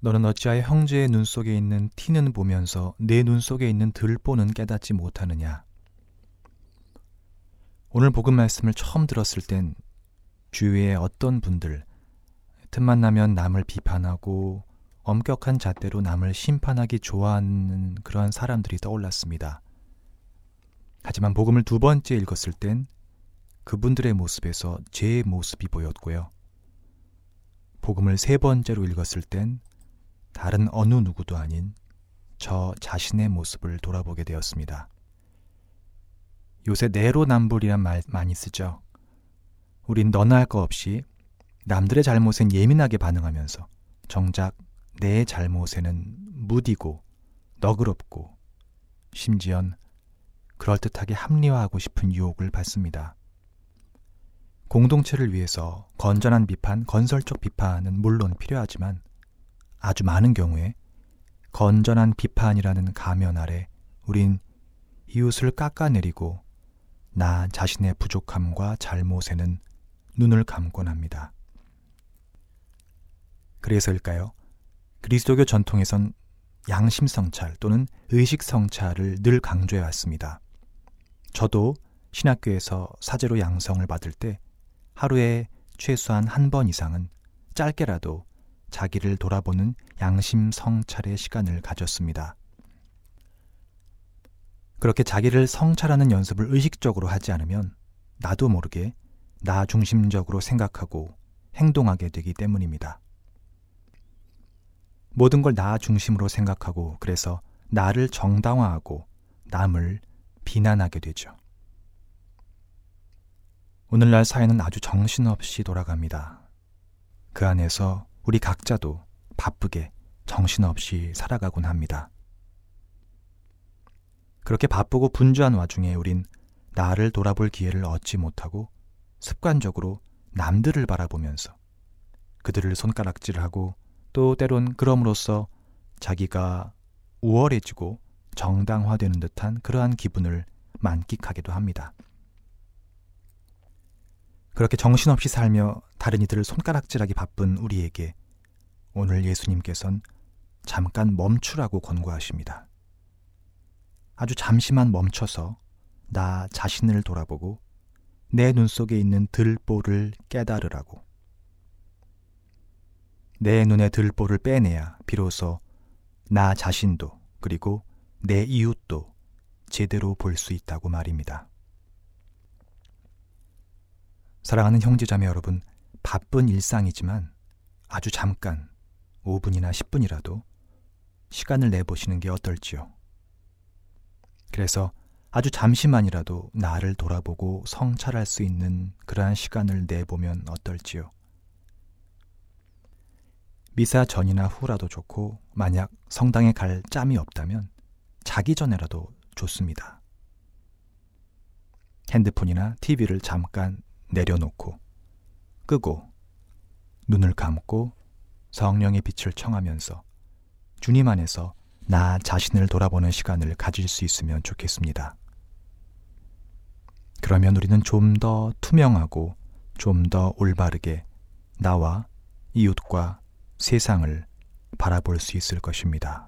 너는 어찌하여 형제의 눈 속에 있는 티는 보면서 내 눈 속에 있는 들보는 깨닫지 못하느냐? 오늘 복음 말씀을 처음 들었을 땐 주위에 어떤 분들 틈만 나면 남을 비판하고 엄격한 잣대로 남을 심판하기 좋아하는 그러한 사람들이 떠올랐습니다. 하지만 복음을 두 번째 읽었을 땐 그분들의 모습에서 제 모습이 보였고요. 복음을 세 번째로 읽었을 땐 다른 어느 누구도 아닌 저 자신의 모습을 돌아보게 되었습니다. 요새 내로남불이란 말 많이 쓰죠. 우린 너나 할거 없이 남들의 잘못엔 예민하게 반응하면서 정작 내 잘못에는 무디고 너그럽고 심지언 그럴듯하게 합리화하고 싶은 유혹을 받습니다. 공동체를 위해서 건전한 비판, 건설적 비판은 물론 필요하지만 아주 많은 경우에 건전한 비판이라는 가면 아래 우린 이웃을 깎아내리고 나 자신의 부족함과 잘못에는 눈을 감곤 합니다. 그래서일까요? 그리스도교 전통에선 양심 성찰 또는 의식 성찰을 늘 강조해 왔습니다. 저도 신학교에서 사제로 양성을 받을 때 하루에 최소한 한 번 이상은 짧게라도 자기를 돌아보는 양심 성찰의 시간을 가졌습니다. 그렇게 자기를 성찰하는 연습을 의식적으로 하지 않으면 나도 모르게 나 중심적으로 생각하고 행동하게 되기 때문입니다. 모든 걸 나 중심으로 생각하고 그래서 나를 정당화하고 남을 비난하게 되죠. 오늘날 사회는 아주 정신없이 돌아갑니다. 그 안에서 우리 각자도 바쁘게 정신없이 살아가곤 합니다. 그렇게 바쁘고 분주한 와중에 우린 나를 돌아볼 기회를 얻지 못하고 습관적으로 남들을 바라보면서 그들을 손가락질하고 또 때론 그럼으로써 자기가 우월해지고 정당화되는 듯한 그러한 기분을 만끽하기도 합니다. 그렇게 정신없이 살며 다른 이들을 손가락질하기 바쁜 우리에게 오늘 예수님께선 잠깐 멈추라고 권고하십니다. 아주 잠시만 멈춰서 나 자신을 돌아보고 내 눈 속에 있는 들보를 깨달으라고. 내 눈에 들보를 빼내야 비로소 나 자신도 그리고 내 이웃도 제대로 볼 수 있다고 말입니다. 사랑하는 형제자매 여러분, 바쁜 일상이지만 아주 잠깐 5분이나 10분이라도 시간을 내보시는 게 어떨지요. 그래서 아주 잠시만이라도 나를 돌아보고 성찰할 수 있는 그러한 시간을 내보면 어떨지요. 미사 전이나 후라도 좋고 만약 성당에 갈 짬이 없다면 자기 전에라도 좋습니다. 핸드폰이나 TV를 잠깐 내려놓고 끄고 눈을 감고 성령의 빛을 청하면서 주님 안에서 나 자신을 돌아보는 시간을 가질 수 있으면 좋겠습니다. 그러면 우리는 좀 더 투명하고 좀 더 올바르게 나와 이웃과 세상을 바라볼 수 있을 것입니다.